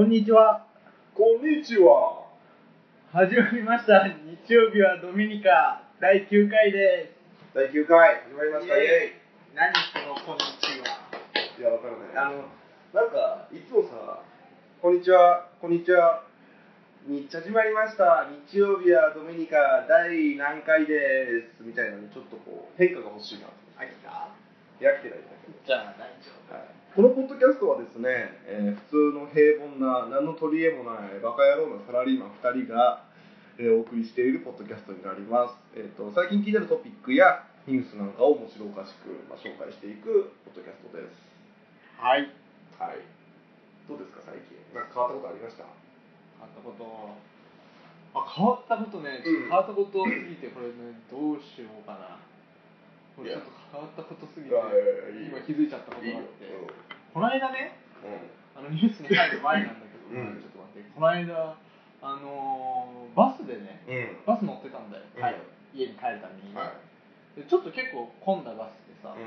こんにちは。こんにちは。始まりました。日曜日はドミニカ第9回で第9回始まりました。イイエェイ。す。何そのこんにちは。いや、わからない。あの、なんか、いつもさ、こんにちは、こんにちは。日始まりました。日曜日はドミニカ第何回です。みたいなのにちょっとこう、変化が欲しいなと。飽きたやってないんだけど。じゃあ大丈夫。はいこのポッドキャストはですね、えー普通の平凡な何の取り柄もないバカ野郎のサラリーマン2人が、えーお送りしているポッドキャストになります、えー、と最近聞いてるトピックやニュースなんかを面白おかしく、まあ、紹介していくポッドキャストですはい。はいどうですか最近なんか変わったことありました？変わったこと。あ、変わったことね、変わったことすぎて、これね、どうしようかな。これちょっと変わったことすぎていやいやいやい今気づいちゃったことがいいよあって。この間ね、うん、あのニュースに入る前なんだけど、うん。ちょっと待って、この間、あのーバスでね、うん。バス乗ってたんだよ、家に帰るために、はい。でちょっと結構混んだバスでさ、う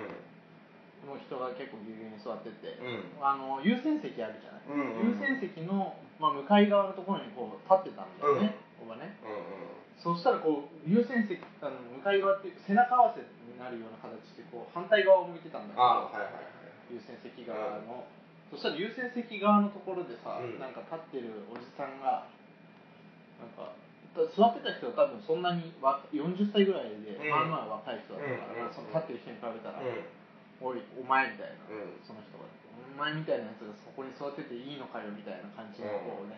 もう人が結構ぎゅうぎゅうに座ってて、ん。あの優先席あるじゃない、うんうん優先席の、まあ、向かい側のところにこう立ってたんだよね、おばね。うんうん。そしたらこう優先席あの向かい側って背中合わせになるような形でこう反対側を向いてたんだけどはいはいはい。優先席側の、そしたら優先席側のところでさ、うん。なんか立ってるおじさんがなんか座ってた人は多分そんなにわ40歳ぐらいで、うん。まあまあ若い人だったから、うんその立ってる人に比べたら、うん。おいお前みたいな、うん。その人が。お前みたいなやつがそこに座ってていいのかよみたいな感じのこうね、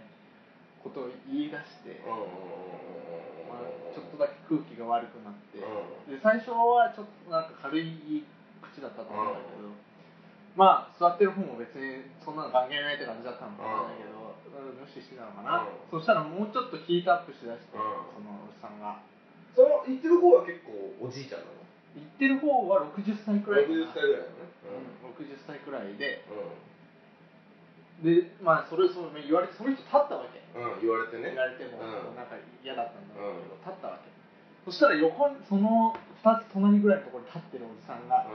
ことを言い出して、まあ、ちょっとだけ空気が悪くなって、で最初はちょっとなんか軽い口だったと思うんだけど、まあ座ってる方も別にそんなの関係ないって感じだったのかもしれないけど、うん。無視してたのかな、うん。そしたらもうちょっとヒートアップしだして、うん。そのおじさんが。その言ってる方は結構おじいちゃんなの？言ってる方は60歳くらいかな。60歳ぐらいなのね。うん、60歳くらいでうんでまあそれその言われてその人立ったわけ。うん、言われてね。言われても、うん。なんか嫌だったんだろうけど、立ったわけ。そしたら横にその2つ隣ぐらいのところに立ってるおじさんが、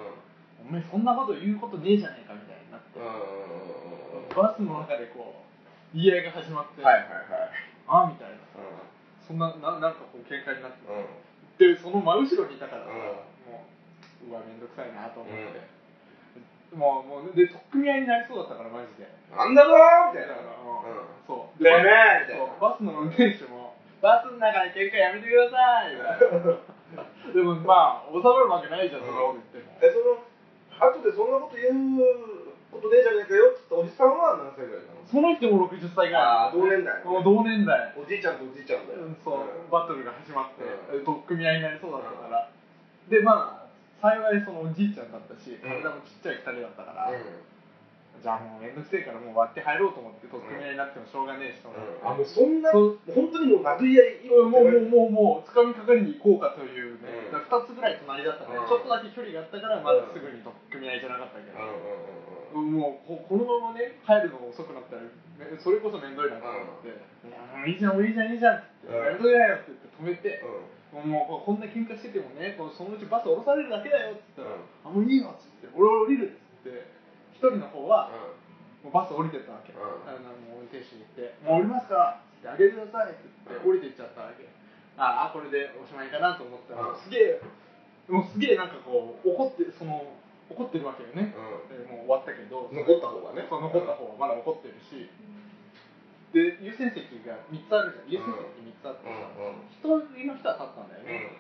お前そんなこと言うことねえじゃねえかみたいになって、うんバスの中でこう言い合いが始まって、はいはいはい。あみたいな。うそんなななんかこう喧嘩になって、んうん。でその真後ろにいたからさ、うもううわめんどくさいなと思って、もうもうで取っ組み合いになりそうだったからマジで。なんだろーみたいな。だからうん。そう。てめえみたいな。バスの運転手も。バスの中で喧嘩やめてください。みたいなでもまあ収まるわけないじゃん、そん。なこと言っても。えその後でそんなこと言うことねえじゃねえかよっつったおじさんは何歳ぐらいなの？その人も60歳ぐらい。同年代。同年代。おじいちゃんとおじいちゃんだよ。うんそう、んバトルが始まって、う取っ組み合いになりそうだったから、でまあ幸いそのおじいちゃんだったし体もちっちゃい2人だったから、じゃあもうめんどくせえからもう割って入ろうと思って取っ組み合いになってもしょうがねえしと思って、あもうそんな本当にもう殴り合いうんもうもうもうもう掴みかかりに行こうかというね、うん。だから2つぐらい隣だったから、うん。ちょっとだけ距離があったからまだすぐに取っ組み合いじゃなかったけど、もうここのままね帰るのが遅くなったらめそれこそ面倒いなと思って「いやもういいじゃんもういいじゃんいいじゃん」って言って「うん。面倒いなよ」って言って止めて、もうこんな喧嘩しててもねそのうちバス降ろされるだけだよって言ったら「あもういいよ」っつって「俺降りる」っつって一人の方はもうバス降りてったわけ、うん。あのもう運転手に言って「もう降りますから」ってあげてくださいって言って降りていっちゃったわけ。ああこれでおしまいかなと思ったら、うん。すげえもうすげえなんかこう怒ってその怒ってるわけよね、でもう終わったけど。残った方がね。残った方はまだ怒ってるし、で優先席が3つあるじゃん。優先席3つあってさ、1人の人は立ったん。だよね、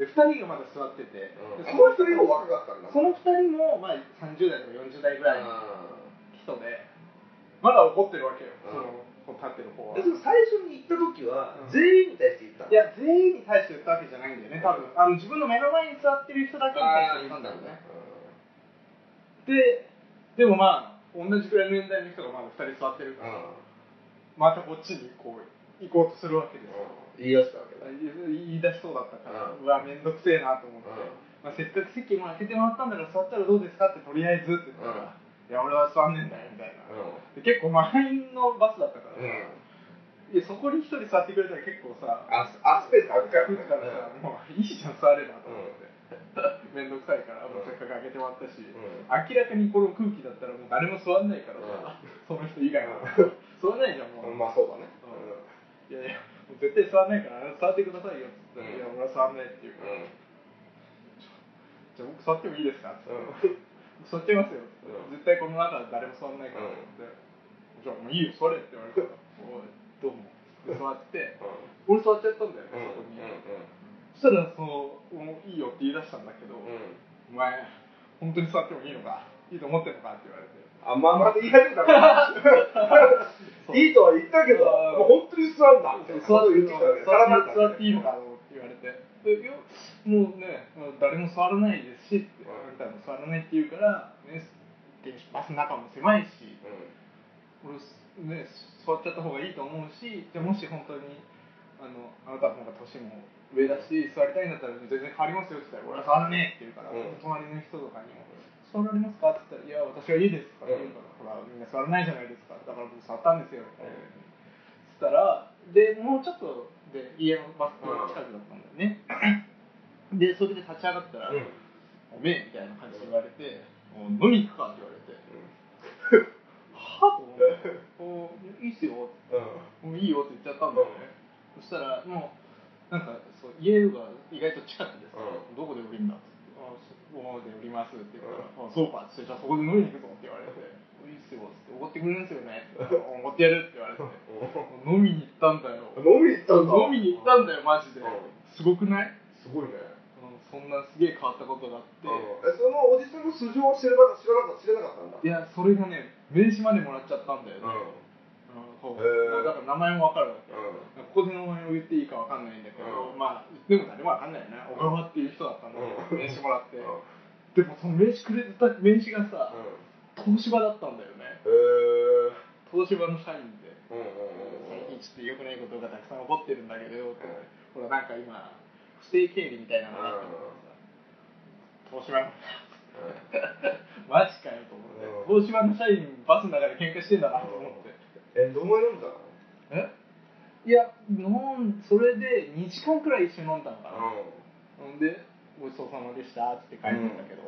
で2人がまだ座ってて、でその一人も若かったんだ。その2人も、まあ、30代とか40代ぐらいの人でまだ怒ってるわけよ、うん。その立ってる方は。でその最初に行った時はうん。全員に対して言ったの？いや全員に対して言ったわけじゃないんだよね多分。あの自分の目の前に座ってる人だけに対して言ったんだよね。ででもまあ同じぐらいの年代の人がまだ2人座ってるから、またこっちにこう行こうとするわけですよ、言い出したわけだ。言い出しそうだったから、ううんわめんどくせえなと思って、うん。まあ、せっかく席も開けてもらったんだから座ったらどうですかってとりあえずって言ったら、いや俺は座んねえんだよみたいな、で結構満員のバスだったからさ、いやそこに一人座ってくれたら結構さああスペースあるから空気からさ、もういいじゃん座ればと思って、めんどくさいから、もうせっかく開けてもらったし、うん。明らかにこの空気だったらもう誰も座んないからさ、その人以外は座んないじゃんもう、まあそうだね。いやいやもう絶対座んないから座ってくださいよっつったら、うん。いや俺は座んないって言うか。ら、うん。じゃあ僕座ってもいいですかっつって、うん。座っちゃいますよ、うん。絶対この中誰も座んないからって。じゃあもういいよ座れって言われたからおいどうもで座って俺座っちゃったんだよね、そこに、そしたらそのもういいよって言い出したんだけど、お前本当に座ってもいいのかいいと思ってんのかって言われてあまあまた言い始めたからいいとは言ったけどもう本当に座るんだ座って言ってきたね座っていいのかって言われてもうね誰も座らないですしってうんあんたも座らないって言うから、ね、バスの中も狭いし俺ね座っちゃった方がいいと思うしじゃあもし本当にあのあなたの方が年も上だし座りたいんだったら全然変わりますよって言ったら俺は座らねえって言うから、うん。隣の人とかにも座られますか？って言ったらいや私はいいです。とか言うから、ほらみんな座らないじゃないですか。だから僕座ったんですよ。って、そしたらでもうちょっとで家のバス停の近くだったんだよね、でそれで立ち上がったら、おめえみたいな感じで言われて、もう飲み行くか？って言われて、は？ぁと思って、おいいっすよ、もういいよって言っちゃったんだよね。そしたら、もう、なんかそう、家が意外と近くでさ、うん。どこで売りんだってこで売りますって言ったら、あそうかって、じゃあそこで飲みに行くぞって言われて、いいっすよって、おごってくれるんですよねって言ったら、おごって。やるって言われて、飲みに行ったんだよ。飲みに行ったんだ。飲みに行ったんだよ、マジで。うん。すごくない？すごいね。うんそんなすげえ変わったことがあって、えそのおじさんの素性を知らなか知らなか知らなかったんだ。いや、それがね、名刺までもらっちゃったんだよね。ううんこうへーだから名前もわかるわけ。ん。ここで名前を言っていいかわかんないんだけど、うん。まあ、でも誰もわかんないよね。小川っていう人だったんだ名刺もらって。うん。でもその名刺くれた名刺がさ、東芝だったんだよね。へえ東芝の社員で。うんうん最近ちょっと良くないことがたくさん起こってるんだけど、ほらなんか今、不正経理みたいなのがあったからさ、東芝の。マジかよと思って、東芝の社員バスの中で喧嘩してんだなと思って。えどんぐらい飲んだ？のえ？いや、飲んそれで2時間くらい一緒に飲んだのかな。ほん。で、ごちそうさまでしたって帰ってんだけど、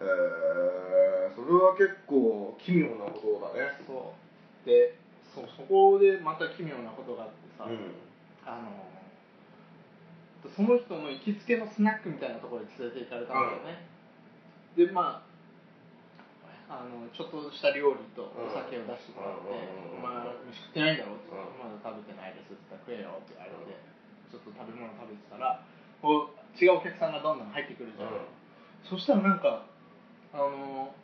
へえそれは結構奇妙なことだね。そう。で、そうそこでまた奇妙なことがあってさ、うん。あの、その人の行きつけのスナックみたいなところに連れて行かれたんだよね。で、まあ、あのちょっとした料理とお酒を出してもらって、うんお前、飯食ってないんだろって言っまだ食べてないですって言ったら、食えよって言われて、ちょっと食べ物食べてたら、こう違うお客さんがどんどん入ってくるじゃん。そしたらなんか、あの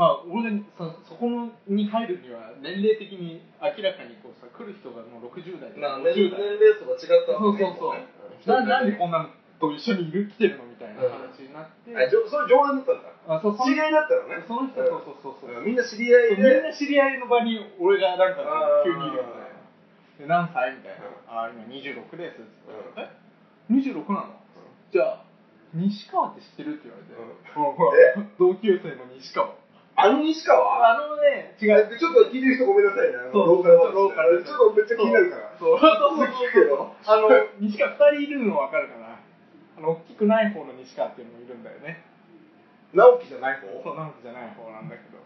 まあ、俺そそこのに入るには年齢的に明らかにこうさ来る人がもう60代とか50代。齢層が違ったそうそうそう、ななんでこんなのと一緒にいる来てるのみたいな話になって、あじょそれ常連だったんだ。あそうその知り合いだったのね。その人、そうそうそうそう、みんな知り合いみんでな知り合いの場に俺がなんか急にいるみたいな。で何歳みたいな、ああ今26ですっつって、え？26なの？じゃあ西川って知ってるって言われて、うん。同級生の西川。あの西川？あのね違う。ちょっと聞いてる人ごめんなさいね。あのそうローカルはローカル。ちょっとめっちゃ気になるから。そう。そうそう聞くけど。あの西川2人いるの分かるかな？あの大きくない方の西川っていうのもいるんだよね。直樹じゃない方？そう直樹じゃない方なんだけど。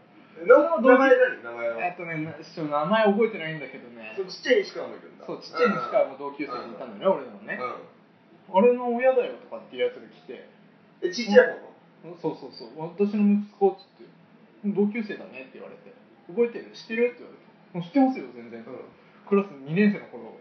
直樹名前何名前は？えっとねなちょっと名前覚えてないんだけどね。そうちっちゃい西川もいるんだ。そうちっちゃい西川も同級生にいたんだよね、俺のね、うん。俺の親だよとかっていうやつが来て。えちっちゃい方の？そうそうそう。私の息子っつって同級生だねって言われて。覚えてる？知ってる？って言われて。もう知ってますよ全然、クラス2年生の頃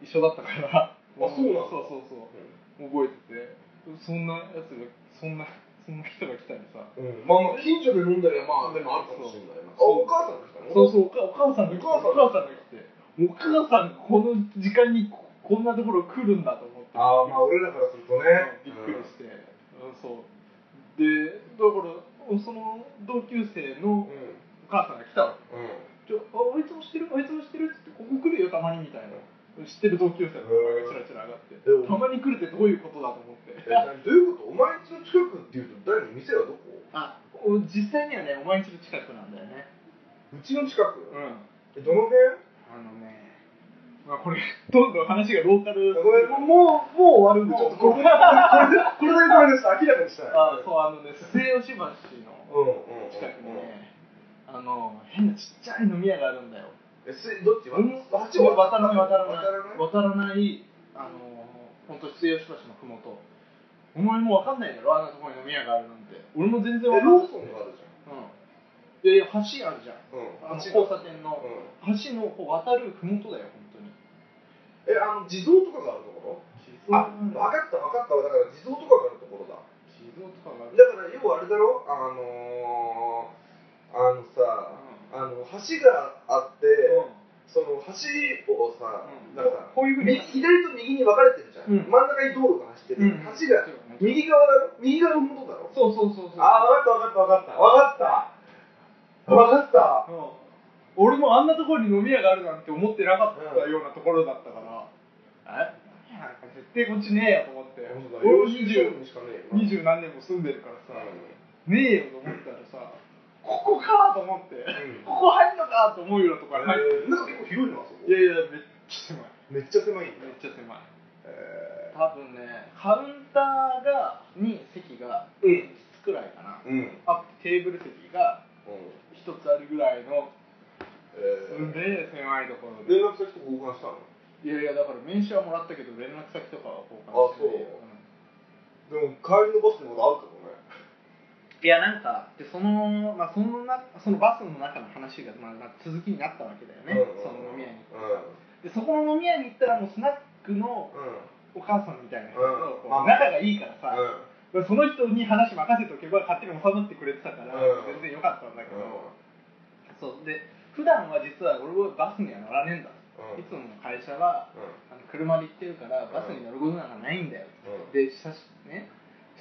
一緒だったから。そうなんだ。そうそうそう覚えててそんなやつがそんなそんな人が来たりさ。うん。まあまあ近所で飲んだりはまあでもあるかもしれないな。お母さんが来たの？そうそう。お母さんが来てお母さんお母さんが来て。お母さんがこの時間にここんなところ来るんだと思って。ああまあ俺らからするとね。びっくりして、うんそう。でだからその同級生のうん。お母さんが来たわけ。うん。ちょああいつも知ってるあいつも知ってるって言ってここ来るよたまにみたいな知ってる同級生の名前がチラチラ上がってたまに来るってどういうことだと思って。どういうこと？お前んちの近くっていうと誰店はどこ？あお実際にはねお前んちの近くなんだよね。うちの近く？うん。えどの辺？あのねまあこれどんどん話がローカル。もうもう終わるんでちょっとこれこれでこれでごめんなさい明らかにしたい。あそうあのね末吉橋の近くにねああの変なちっちゃい飲み屋があるんだよえすどっち？俺もあっち渡らない渡らない。渡らない？渡らないあの本当末吉橋のふもとお前もう分かんないだろ？あんなところに飲み屋があるなんて。俺も全然え分かんない。ローソンがあるじうん。いやいや橋あるじゃん。ゃんうん。あの交差点の、うん橋のこう渡るふもとだよ本当に。えあの地蔵とかがあるところ？あ分かった分かった。だから地蔵とかがあるところだ。地蔵とかがある。だから要はあれだろ？あのー、あのさ、あの橋があって、その橋をさ、うん。なんかさこういうふうに。右左と右に分かれてるじゃん、うん。真ん中に道路が走ってる、うん。橋が右側だろ？右側のことだろ？そうそうそうそう。ああ分かった分かった分かった。分かった。分かった。うん。俺もあんなところに飲み屋があるなんて思ってなかったようなところだったから、え？絶対こっちねえよと思って。俺も領収書20にしかねえよ。な二十何年も住んでるからさ、うねえよと思ったらさここかと思って、ん。ここ入んのかと思うようなところ入って、えー。なんか結構広いのあそこ？いやいやめっちゃ狭い。めっちゃ狭いんだ。めっちゃ狭い。え多分ねカウンターがに席がーうん。5つくらいかな、うん。あテーブル席がうん。1つあるぐらいのえすんで狭いところで。連絡先と交換したの？いやいやだから名刺はもらったけど連絡先とかは交換してねでも帰りのバスでまだ会うかもねいやなんかでその,、まあ、そのなそのバスの中の話が、まあ、まあ続きになったわけだよね、うん。その飲み屋に。うでそこの飲み屋に行ったらもうスナックのお母さんみたいな人と仲がいいからさ、うその人に話任せとけば勝手に収まってくれてたから、うん。全然良かったんだけど、ん。そう。で普段は実は俺はバスには乗らねえんだ、うん。いつもの会社はうん。あの車で行ってるからバスに乗ることなんかないんだよ、うん。で久し,、ね、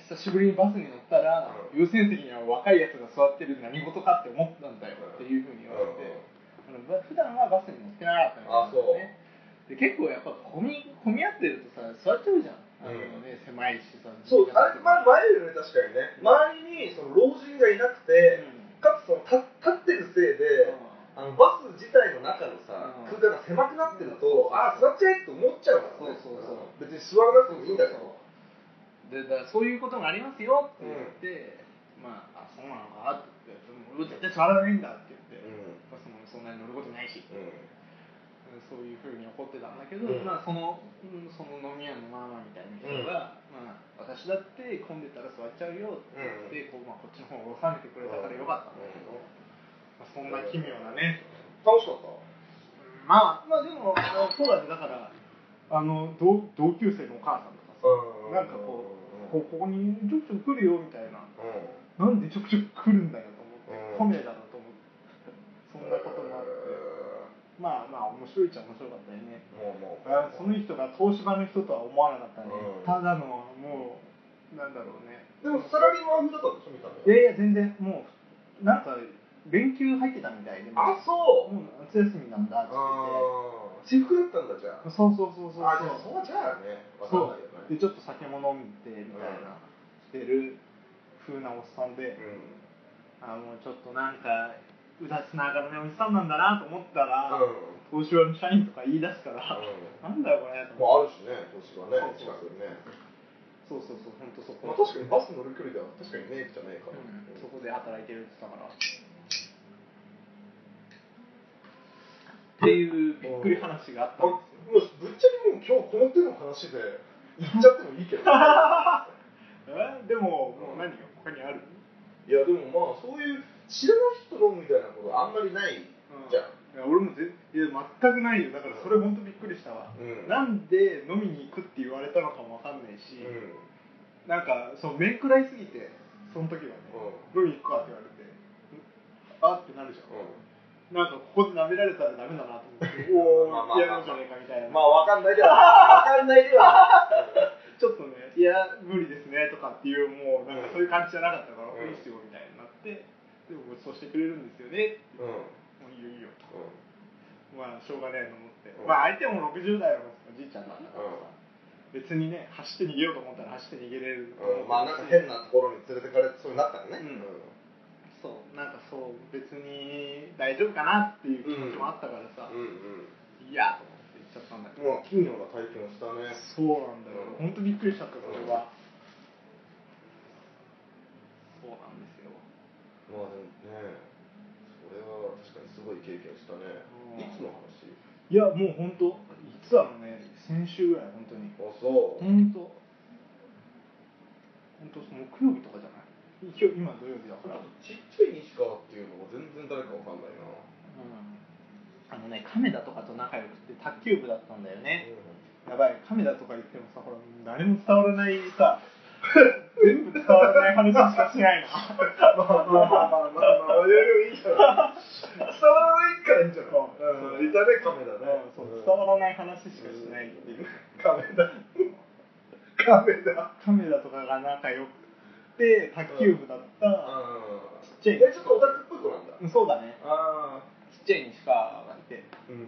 久しぶりにバスに乗ったら、うん。優先席には若いやつが座ってる何事かって思ったんだよ、っていうふうに言われて、あのば普段はバスに乗ってなかったあそう。ねで結構やっぱ混み混み合ってるとさ座っちゃうじゃん。あの、ね狭いしさそうあれまあ前よりね確かにね周りにその老人がいなくてかつその立立ってるせいであのバス自体の中のさうん。空間が狭くなってるとあ座っちゃえって思っちゃうからね。そうそうそう。別に座らなくてもいいんだけどでだそういうことがありますよって言って、まああそうなのかって言って俺絶対座らないんだって言って、うん。まあそのそんなに乗ることないし、うん。そういうふうに怒ってたんだけど、うん。まあそのうんその飲み屋のママみたいな人が、まあ私だって混んでたら座っちゃうよって言って、こうまあこっちの方を収めてくれたからよかったんだけど、まあ、そんな奇妙なね、楽しかった？まあまあでもそうだね。だからあの同同級生のお母さんとかさ、うん。なんかこう、こここにちょくちょく来るよみたいな。うん。なんでちょくちょく来るんだよと思って、うん。コメだなと思って。そんなこともあって。まあまあ面白いっちゃ面白かったよね。もうもう。あその人が東芝の人とは思わなかったね、うん。ただのもうなんだろうね。でもサラリーマン風だったんでしょ見た目いやいや全然もうなんか連休入ってたみたいで。あそう。もう夏休みなんだって言って。あ私服だったんだじゃあ。そうそうそうそうあじゃあそうじゃあね。わかそうんないよ。ねでちょっと酒も飲んでみたいな、してる風なおっさんで、うん。あもうちょっとなんかうだつながらねおじさんなんだなと思ったら、うん。東芝の社員とか言い出すから、うん。なんだよこれと思って。まああるしね東芝ね近くにね。そうそうそう本当そこ、まあ確かにバス乗る距離では確かにねえじゃねえからうん。そこで働いてるって言ってたから。っていう。びっくり話があったんもですよ。うぶっちゃけもう今日この手の話で言っちゃってもいいけど。え？でももう何よ他にある？いやでもまあそういう知らない人飲むみたいなことあんまりないじゃん。いや俺もぜいや全くないよ。だからそれ本当びっくりしたわ、うん。なんで飲みに行くって言われたのかもわかんないし、うん。なんかそう面食らいすぎてその時はね、飲みに行くかって言われてあってなるじゃん、なんかここで舐められたらダメだなと思って おおまあまあまあ。やるんじゃねえかみたいな、まあわかんないけどわかんないけど ちょっとねいや無理ですねとかっていうもうなんかそういう感じじゃなかったから、うんいいっすよみたいになってでもごちそうしてくれるんですよねってうんもういいよ。いいよとまあしょうがねえと思って、うん。まあ相手も60代のおじいちゃんなんだからさ、うん。別にね走って逃げようと思ったら走って逃げれると思ううん。まあなんか変なところに連れてかれそうになったらね。うんなんかそう別に大丈夫かなっていう気持ちもあったからさ、うんうん。いやと思って言っちゃったんだけど、まあ奇妙な体験をしたね。そうなんだよ。うん。本当びっくりしちゃったそれは、そうなんですよ。まあでもねそれはしたね。うん。いつの話？いやもう本当いつだろうね。先週ぐらい本当に。あそう。本当。本当木曜日とかじゃない？今日今土曜日だから。ちっちゃい西川っていうのが全然誰かわかんないな。うん。あのね亀田とかと仲良くて卓球部だったんだよね、うやばい亀田とか言ってもさほら誰も伝わらないさ 全部伝わらない話しかしないの。まあまあまあまあまあまあいやいいじゃない伝わらないからいいんじゃないそう。うんいたねカメラね。そう伝わらない話しかしないっていう。カメラカメラ亀田とかが仲良くて卓球部だったうん。ちっちゃい。えちょっとオタクっぽい子なんだ。うんそうだね。あちっちゃい西川がいて。あうん。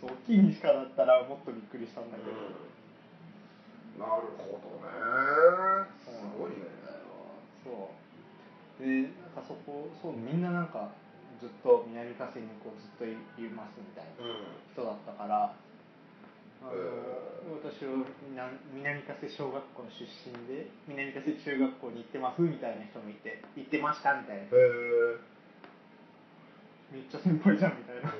そう大きい西川だったらもっとびっくりしたんだけど、なるほどね。すごいね。そう。でなんかそこそうみんななんかずっと南加瀬にこうずっといますみたいなうん。人だったからあの、え私は南南加瀬小学校の出身で南加瀬中学校に行ってますみたいな人もいて行ってましたみたいな。めっちゃ先輩じゃんみたいな。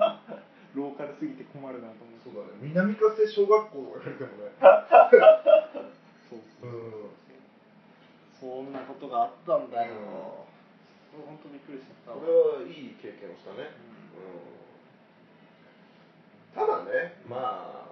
ローカルすぎて困るなと思って。そうだね。南加瀬小学校とか言われてもね そうそう。うん。そんなことがあったんだよ、うん。本当びっくりしちゃったこれはいい経験をしたね。うんただねまあ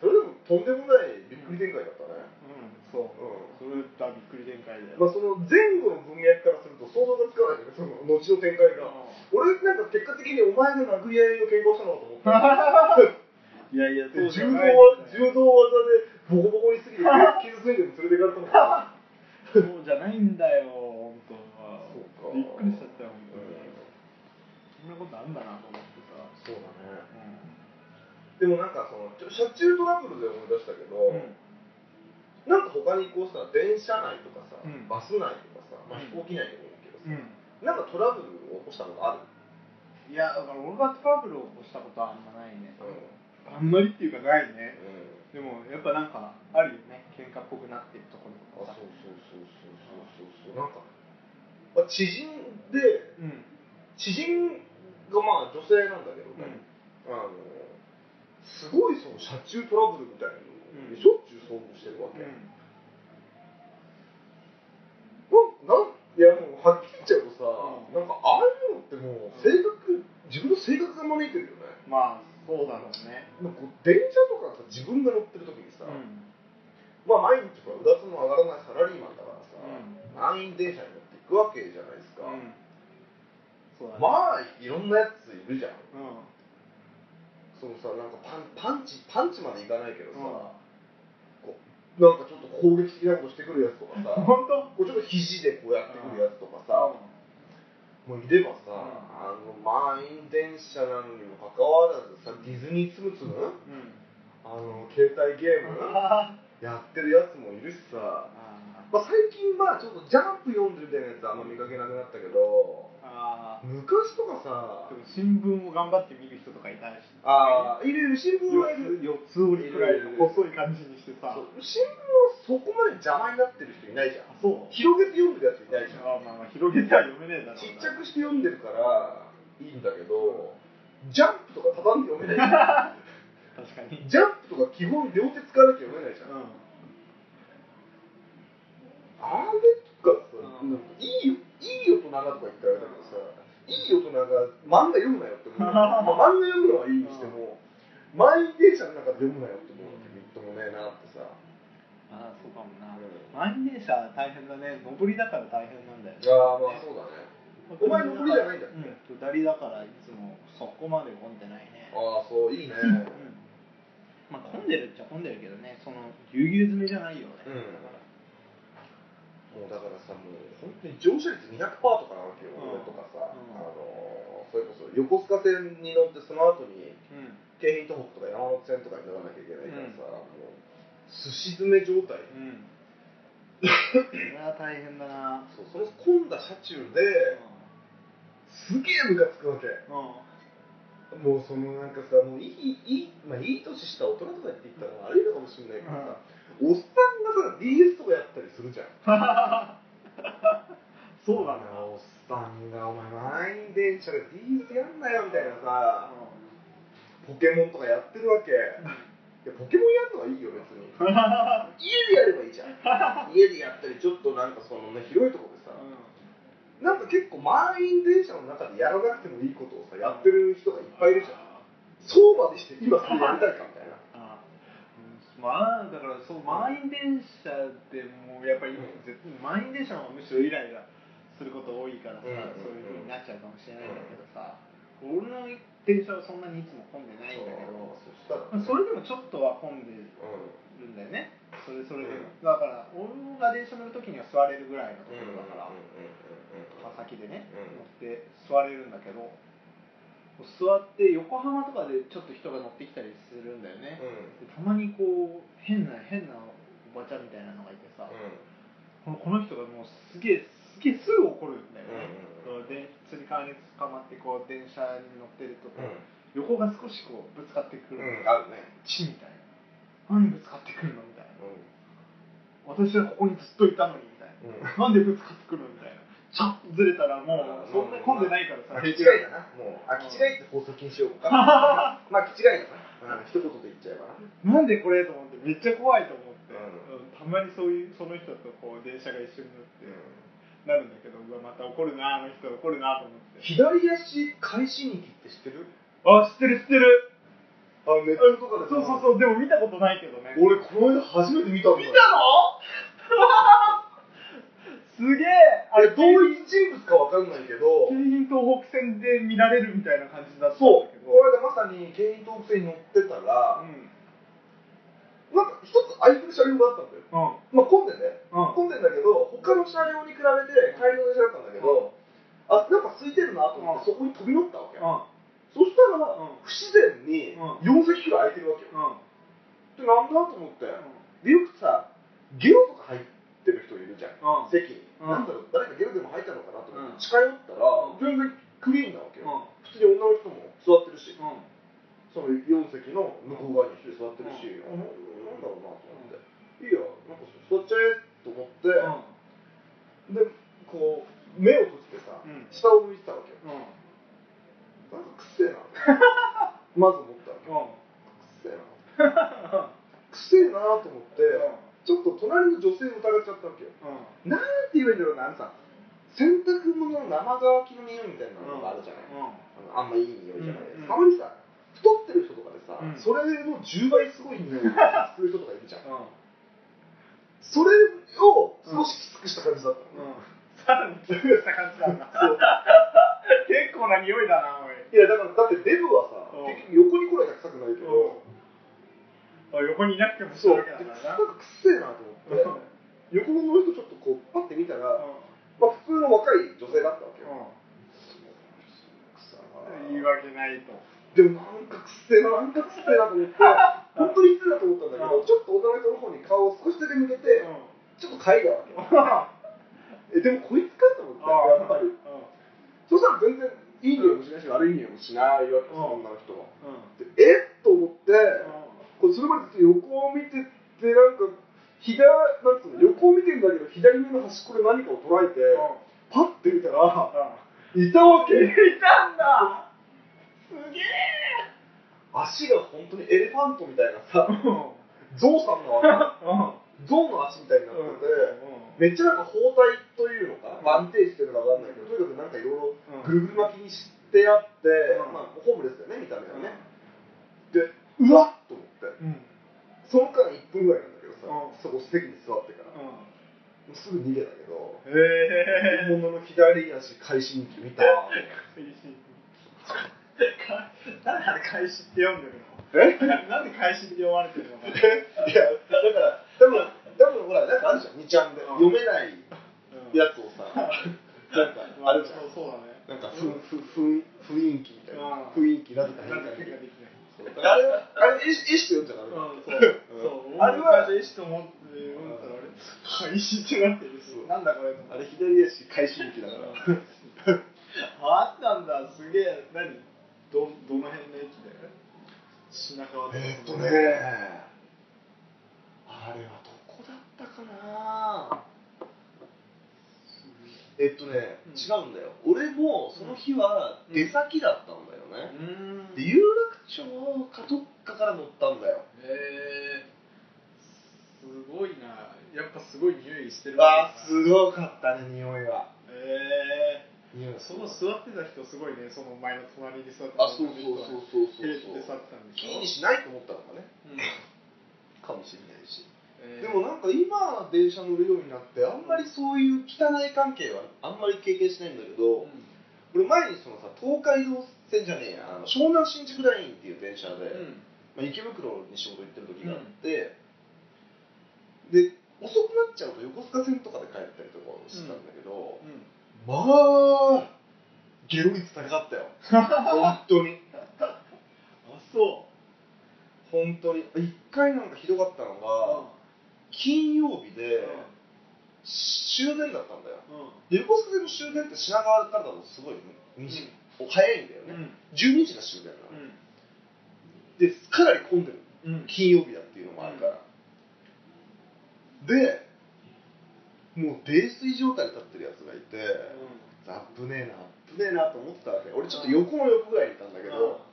それでもとんでもないびっくり展開だったね。うん、そう、うん。それだびっくり展開だよ、まあその前後の文脈からすると想像がつかないよねその後の展開が。俺なんか結果的にお前が殴り合いの喧嘩をしたのかと思った。いやいやで柔道は柔道技でボコボコにすぎて 傷ついても連れてかれたのか。そうじゃないんだよ本当は。そうか。びっくりしちゃったよ本当に、うんそんなことあんだなと思ってさ。そうだね。うでもなんかその車中トラブルで思い出したけど、ん、うん。なんか他にこうさ電車内とかさ、うん。バス内とかさ、まあ、うん飛行機内でもいいけどさ、うん。なんかトラブルを起こしたことある、いやだから俺がトラブルを起こしたことはあんまないね。うあんまりっていうかないね。ん。でもやっぱなんかあるよね。喧嘩っぽくなってるところとかさ。あそうそうそうそうそうそうなんか、まあ、知人でうん。知人がまあ女性なんだけどうん。ね、あのすごいその車中トラブルみたいなのしょっちゅう遭遇してるわけ、うんなんいやもうはっきり言っちゃうとさ、うん。なんかああいうのってもう性格自分の性格が招いてるよね。まあそうだろうね。なんか電車とかさ自分が乗ってる時にさ、うん。まあ毎日ほらうだつの上がらないサラリーマンだからさ、うん。満員電車に乗っていくわけじゃないですか、ね。まあいろんなやついるじゃん。うんそのさなんかパンパンチパンチまでいかないけどさ、うん。こうなんかちょっと攻撃的なことしてくるやつとかさ 本当？こうちょっと肘でこうやってくるやつとかさ、うもういればさ、うん。あの満員電車なのにもかかわらずさディズニーつむつむあの携帯ゲーム？あ やってるやつもいるしさ、まあ、最近まあちょっとジャンプ読んでるみたいなやつあんま見かけなくなったけどあ昔とかさでも新聞を頑張って見る人とかいたしああいるいる新聞はいる四つ折りくらいの細い感じにしてさ。そう。新聞はそこまで邪魔になってる人いないじゃん。あそう。広げて読んでるやついないじゃん。あまあまあ広げては読めねえだろうなちっちゃくして読んでるからいいんだけどジャンプとか畳んで読めないじゃん。確かに。ジャンプとか基本両手使わなきゃ読めないじゃん、うん。あれとかさ、うん。なんかいいいい大人がとか言ったらあれだけどさ、いい大人が漫画読むなよって思う。まあ、漫画読むのはいいにしても、満員電車の中で読むなよって思うわけ、みっともねえなってさ。ああそうかもな。うん満員電車大変だね。上りだから大変なんだよああ、まあそうだね。お前上りじゃないんだっけ？うん。下りだからいつもそこまで混んでないね。ああ、そう、いいね。うん。まあ混んでるっちゃ混んでるけどね。そのぎゅうぎゅう詰めじゃないよねもうだからさ、もう本当に乗車率200%とかなわけよ、うん。俺とかさ、うん。あのそれこそ横須賀線に乗って、その後にうん。京浜東北とか山手線とかに乗らなきゃいけないからさ、もう寿司詰め状態。うん。それは大変だな。そうその混んだ車中ですげえムカつくわけ。うん。もうそのなんかさもういいいい,、まあ、いい年した大人とかって言ったら悪いのかもしれないけどさ、おっさんがさ DS とかやったりするじゃん。そ そうなんだおっさんがお前満員電車で DS やんなよみたいなさポケモンとかやってるわけ。いやポケモンやるのはいいよ別に。家でやればいいじゃん。家でやったりちょっとなんかそのね広いところでさなんか結構満員電車の中でやらなくてもいいことをさやってる人がいっぱいいるじゃん。そうまでして今それやりたいかみまあだからそう満員電車でもうやっぱり絶対満員電車の方がむしろイライラすること多いからさ、うんうんうん。そういう風になっちゃうかもしれないんだけどさ、俺の電車はそんなにいつも混んでないんだけど。そそれでもちょっとは混んでるうんんだよね。それそれでも、うん。だから俺が電車乗る時には座れるぐらいのところだから、うんうんうんうん。まあ先でね、うん。乗って座れるんだけど座って横浜とかでちょっと人が乗ってきたりするんだよね、うん。でたまにこう変な変なおばちゃんみたいなのがいてさ、このこの人がもうすげえすげえすぐ怒るんだよね、うんで普通に川に捕まってこう電車に乗ってるとこう、うん。横が少しこうぶつかってくるうん、の、あるね、チみたいな何ぶつかってくるの？みたいな。う私はここにずっといたのにみたいな、んなんでぶつかってくるの？みたいなちょっとずれたらもうそんなに混んでないからさ、空き違いだな。もう空き違いって放送禁止用語か。まあ空き違いだな、うん、一言で言っちゃえばな。なんでこれと思ってめっちゃ怖いと思って、たまにそういうその人とこう電車が一緒に乗って、うなるんだけどうわまた怒るなあの人怒るなと思って左足返しにきって知ってる？あ知ってる知ってる。あネットとかでそうそうそうでも見たことないけどね。俺この間初めて見たん。だよ見たの？すげえ。あれ同一人物かわかんないけど。京浜東北線で見られるみたいな感じだったんそうだけど。この間まさに京浜東北線に乗ってたら、うん。なんか一つ空いてる車両があったんだよ。うん。まあ混んでんね。うん。混んでんだけど他の車両に比べて帰りの電車だったんだけど、あなんか空いてるなと思ってそこに飛び乗ったわけ、うん。そしたら、うん。不自然にうん。4席くらい空いてるわけよ、うん。でなんだと思って、でよくさゲロとか入ってる人いるじゃん、うん。席に、うんなんだろう誰かゲロでも入ったのかなと思うん。って近寄ったら、うん。全然クリーンなわけよ、うん。普通に女の人も座ってるし、うん。その4席の向こう側に一人座ってるし、あななんだろうなと思って、いいやなんか座っちゃえと思って、でこう目を閉じてさ、うん。下を向いてたわけよ。うん。なんかくっせえなまず思ったわけうん。くっせえな。くっせえなと思って、ちょっと隣の女性を疑っちゃったわけよ。うん。なんて言えばいいんだろうなあのさ洗濯物の生乾きの匂いみたいなのがあるじゃない、あのあんまいい匂いじゃない、うん。たまにさ太ってる人とかでさ、うん。それの10倍すごい匂いを発する人とかいるじゃん。うん。それを少しきつくした感じだった。の、うん。さらにキュッとした感じだ 結構な匂いだなおい。いやだからだってデブはさ、うん。結局横に来なきゃ臭くないけど、あ横にいなくてもそう。なんかくっせえなと思って、横の人ちょっとこうパッて見たら、まあ普通の若い女性だったわけよ、言い訳ないと。でもなんかくっせえななんかくっせえなと思って本当に失礼だと思ったんだけど、うん。ちょっと女の人の方に顔を少しだけ向けて、ちょっと嗅いだわけえでもこいつかと思ってやっぱり。そしたら全然いい匂いもしないし悪い匂いもしないわけその女の人は。でえっと思ってこれそれまで横を見ててなんか左なんつうの横を見てんだけど左上の端っこで何かを捉えてパッて見たらいたわけ。いたんだ。すげえ。足が本当にエレファントみたいなさゾウさんのわけゾウの足みたいになってて、めっちゃなんか包帯というのか安定してるのかわかんないけど、とにかくなんかいろいろぐるぐる巻きにしてあって、うん。まあホームレスだよね、見た目はね。で、うわっと思って、その間1分ぐらいなんだけどさ、うん。そこ席に座ってから、もうすぐ逃げたけど、へえ本物の左足返しに来見た。なんであれ開始って読んでるのえなんで開始って読まれてるのかいや、だから、多分多分ほら、なんかあるじゃん、2ちゃんで。うん読めないやつをさ、なんかあるじゃん。そうそうだねなんかふふふ雰囲気みたいな、うん雰囲気かなんか変化できない。あれ？はあれ意思意思と読んじゃダメそあれは？意思と思って読んだらあれ開始ってなってるなんだこれあれ左足返し向きだから。あったんだ。すげえ。何？どどの辺の駅で品川とか。えーっとね。あれはどこだったかな？えっとね、うん。違うんだよ。俺もその日はうん。出先だったんだよね、うん。で有楽町かどっかから乗ったんだよ。へえ。すごいな。やっぱすごい匂いしてるあーすごかったね匂いは。へえ。その座ってた人すごいね。その前の隣に座ってあそうそうそうそうそう。ヘレって座ってたんでしょ。気にしないと思ったのかね。うん。かもしれないしえー。でもなんか今電車乗るようになってあんまりそういう汚い関係はあんまり経験しないんだけど、うん。俺前にそのさ東海道線じゃねえやあの湘南新宿ラインっていう電車で、うん。まあ、池袋に仕事行ってる時があって、で遅くなっちゃうと横須賀線とかで帰ったりとかしてたんだけど、うん。まあゲロ率高かったよ。本当に。あそ本当に。一回なんかひどかったのうが、金曜日で終電だったんだよ。うん。で横須賀線の終電って品川からだとすごい短い、早いんだよね、うん。12時が終電なの、うん。でかなり混んでる。うん。金曜日だっていうのもあるから、でもう泥酔状態で立ってるやつがいて、あっぶねえなあっぶねえなと思ってたわけ。俺ちょっと横の横ぐらいにいたんだけど、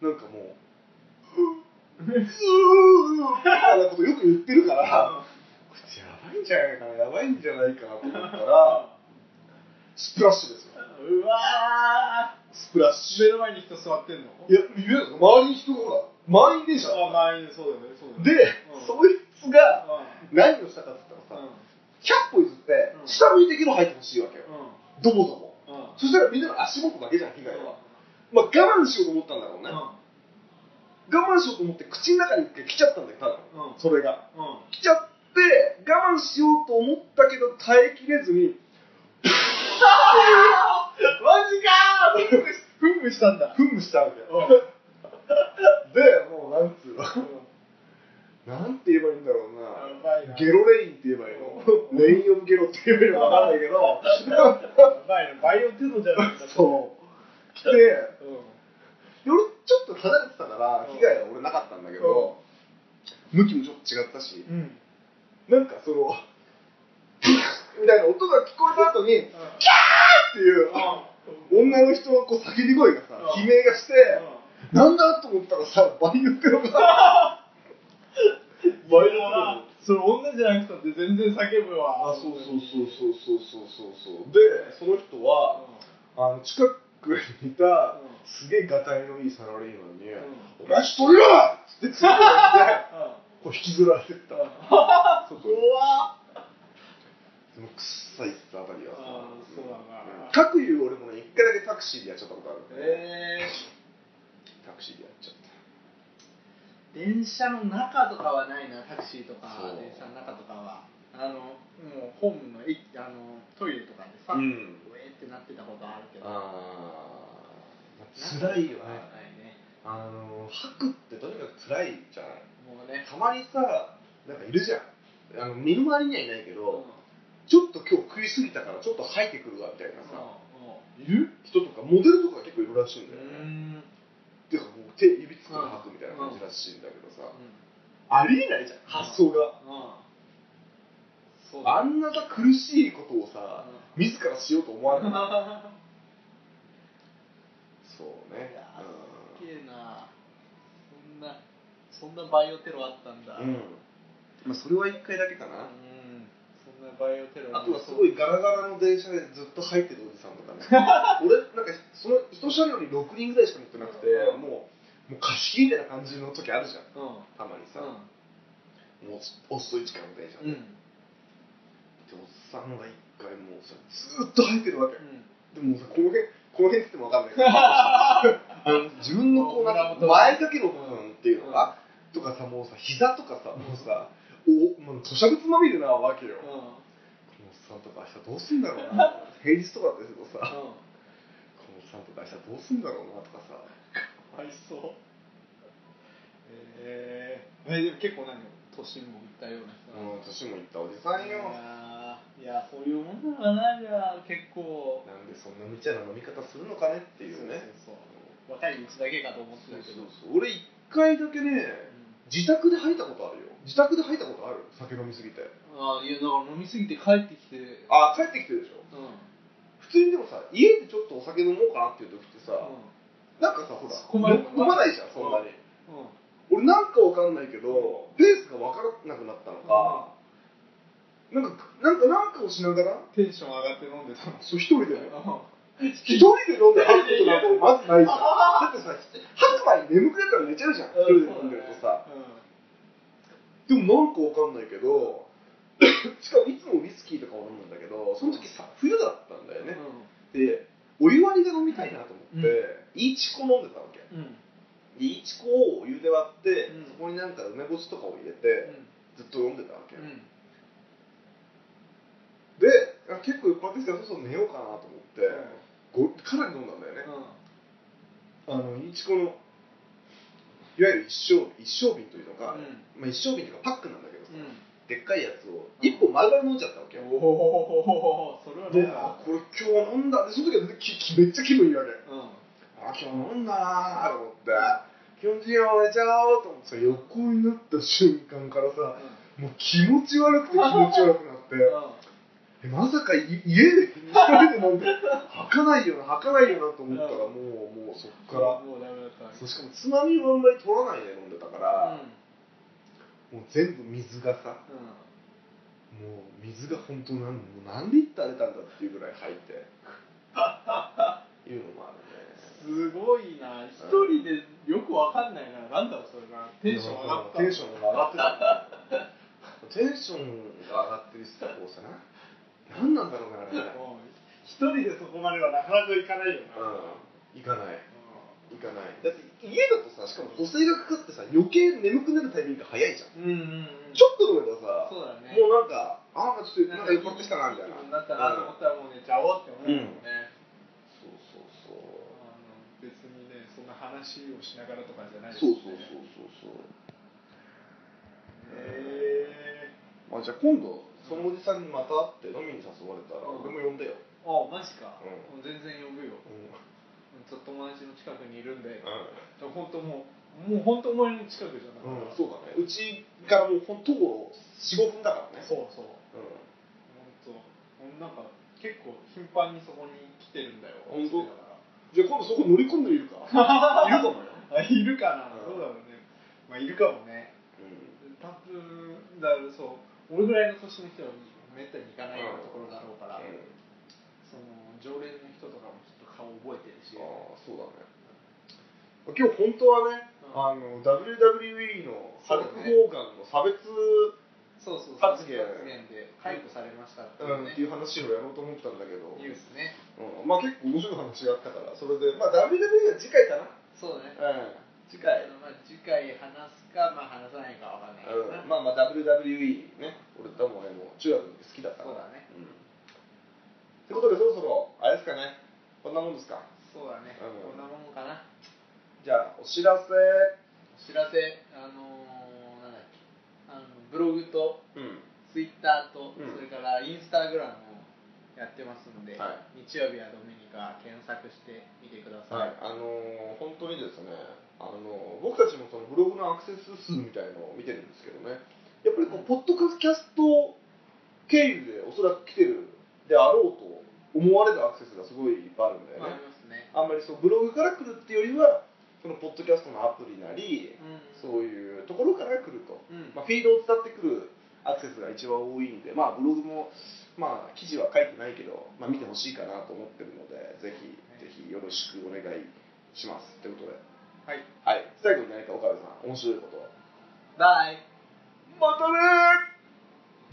なんかもううーみたいなことよく言ってるから、こいつやばいんじゃないかなやばいんじゃないかなと思ったらスプラッシュですよ。うわスプラッシー。目の前に人座ってんの？ュいやいや周りに人がほら満員電車。あ満員そうだねそうだね。で、うん。そいつがう何をしたかって言ったらさ、ん。100歩譲ってうん。下向いてゲロ吐いてほしいわけよ、うん。どもどもうん。うんそしたらみんなの足元だけじゃん被害は、まあ我慢しようと思ったんだろうね、我慢しようと思って口の中に来ちゃったんだよ多分、うん。それが。うん。うん来ちゃって我慢しようと思ったけど耐えきれずに。マジかー！噴霧したんだ。噴霧したわけよ。うん。でもうなんつうの。なんて言えばいいんだろうな。ゲロレインって言えばいいの。レインオブゲロって言えばいいのかわかんないけど。やばいな。バイオテロじゃないか。そう。来てうで俺ちょっと離れてたから被害は俺なかったんだけど、向きもちょっと違ったし、んうん。なんかそのみたいな音が聞こえた後にっていう女の人のこう叫び声がさうん。悲鳴がしてなんだと思ったらさバイオテロが。バイオな それ女じゃなくたって全然叫ぶわ。あそうそうそうそうそうそうそう。そうでその人はあの近くにいたうんすげえがたいのいいサラリーマンにう「お前一人や!」っつってついてってうん。こう引きずられてった。怖っ。そのくっさいっすあたりは。さかくいう俺もね一回だけタクシーでやっちゃったことある。えタクシーでやっちゃった。ー、電車の中とかはないなタクシーとか電車の中とかは。あのもうホームの駅あのトイレとかでさ、ううん。えーってなってたことあるけど。あ中辛いよね。あの吐くってとにかく辛いじゃない。もうね。たまにさなんかいるじゃん。あの身の回りにはいないけうん。ど、ちょっと今日食いすぎたからちょっと吐いてくるわみたいなさ、いる？人とかモデルとか結構いるらしいんだよね、ん。ていうかもう手指つくの吐くみたいな感じらしいんだけどさ、ありえないじゃん発想が、あんなさ苦しいことをさ、うん。自らしようと思わない そうね。すげえな。そんなそんなバイオテロあったんだ。うん、まあ、それは1回だけかな、うん。そんなバイオテロあとはすごいガラガラの電車でずっと入ってるおじさんとかね。俺なんかその一車両に6人ぐらいしか乗ってなくて、うん。もうもう貸し切りみたいな感じの時あるじゃん。うん。たまにさ、うもう遅い時間の電車で、んうんでおっさんが一回もうさずーっと入ってるわけ、うん。でもさこの辺この辺って言っても分かんない。け どあの自分のこうなんか前だけの部分っていうのが、とかさもうさ膝とかさもうさおもう吐砂物まみれなわけよ、このおっさんとか明日どうすんだろうな。平日とかってするとさ、このおっさんとか明日どうすんだろうなとかさ。かわいそう。えー、えでも結構何？年もいったような人うん年もいったおじさんよ。いやーいやそういうもんだろうなじゃあ結構。なんでそんな無茶な飲み方するのかねっていうね。そうそうそう。若いうちだけかと思ってたけど。そうそう俺一回だけね自宅で吐いたことあるよ。自宅で吐いたことある。酒飲みすぎて。ああいやだから飲みすぎて帰ってきて。あ帰ってきてるでしょ。うん普通にでもさ家でちょっとお酒飲もうかなっていう時ってさ、なんかさほら飲まないじゃんそんなに、うん俺なんかわかんないけどペースがわからなくなったのか、なんかなんかなんかをしながら？テンション上がって飲んでたの。そう一人で？ね一人で飲んで吐くことなんてまずないじゃん。だってさ吐く前に眠くなったら寝ちゃうじゃん。一人で飲んでるとさ。でもなんかわかんないけど しかもいつもウイスキーとかを飲むんだけどその時さ冬だったんだよね、でお湯割りが飲みたいなと思って、イーチコ飲んでたわけ。うんうんでイーチコをお湯で割って、うん。そこになんか梅干しとかを入れて、ずっと飲んでたわけ、うん。であ結構酔っ払ってきたらそろそろ寝ようかなと思って、ごかなり飲んだんだよね、あのイーチコのいわゆる一升一升瓶というのが、まあ、一升瓶というかパックなんだけどさ、でっかいやつを一本丸々飲んじゃったわけよ、おおそれはであこれ今日飲んだ。でその時はめっちゃ気分いいわけ。うん。あ今日飲んだなーと思って気持ちいいよ寝ちゃおうと思ってさ横になった瞬間からさもう気持ち悪くて気持ち悪くなってえまさかい家で一人で飲んで吐かないよな吐かないよなと思ったらもうもうそっから。もうしかもつまみをあんまり取らないで飲んでたから、うん。もう全部水がさもう水が本当なんもう何リッター出たんだっていうぐらい入って いうのもあるねすごいな。一人でよくわかんないななんだろうそれな。テンション上がった。テンションが上がってたテンションが上がってる人こうさな何なんだろうねあれ一人でそこまではなかなかいかないよな。うん。行かない。行かない。だって家だとさしかも補正がかかってさ余計眠くなるタイミングが早いじゃん。うんうんうん。ちょっと飲めばさそうだね。もうなんかあなんかちょっとなんか酔っ払ってきたなみたいな。なったなと思ったらもう寝ちゃおうって思うもんね、そうそうそうあの別にねそんな話をしながらとかじゃないですそうよね。そうそうそうそう。へえまあじゃあ今度そのおじさんにまた会って飲みに誘われたらうん。俺も呼んでよ、あマジか、うん。もう全然呼ぶよ。うん。ちょっと友達の近くにいるんで、う本当もうもう本当お前の近くじゃなん、い、そうだね。うちからもうほん徒歩45分だからね。そうそう。う本当。なんか結構頻繁にそこに来てるんだよ。本当？だかん、じゃあ今度そこ乗り込んでいるか。いるかもよ、らあいるかな、うんそうだろうね。まあいるかもね。うん多分だからそう俺ぐらいの年の人はめったに行かないようなところだろうから、うん。その常連の人とかもちょっと顔覚えてるし。ああそうだね。今日本当はね、うん。あの WWE のハルク・ホーガンの差別、そうそう発言。発言で解雇されましたってうん、いうね、っていう話をやろうと思ったんだけど、ニュースね。うん、まあ結構面白い話があったからそれで。まあ WWE は次回かな。そうだね。うん。次回。まあ、次回話すか、まあ、話さないかわかんないけどな、うん、まあまあ WWE ね。俺ともねもう中学の時好きだったから。そうだね。うん。ってことでそろそろあれですかね。こんなもんですか。そうだね、うん。こんなもんかな。じゃあお知らせ。お知らせ。あのー、ブログとうん。ツイッターと、うん。それからインスタグラムをやってますので、は日曜日はドミニカ検索してみてください、はい、あのー本当にですね、あのー僕たちもそのブログのアクセス数みたいのを見てるんですけどね、やっぱりこう、ポッドキャスト経由でおそらく来てるであろうと思われるアクセスがすごいいっぱいあるんだよまあ、あんまりそうブログから来るっていうよりは、そのポッドキャストのアプリなり、うん。そういうところから来ると、うん。まあ、フィードを伝ってくるアクセスが一番多いんで、まあ、ブログも、まあ、記事は書いてないけど、まあ、見てほしいかなと思ってるので、ぜひ、ぜひよろしくお願いします。ということで、はい。はい、最後に何か岡部さん、面白いことを。バイ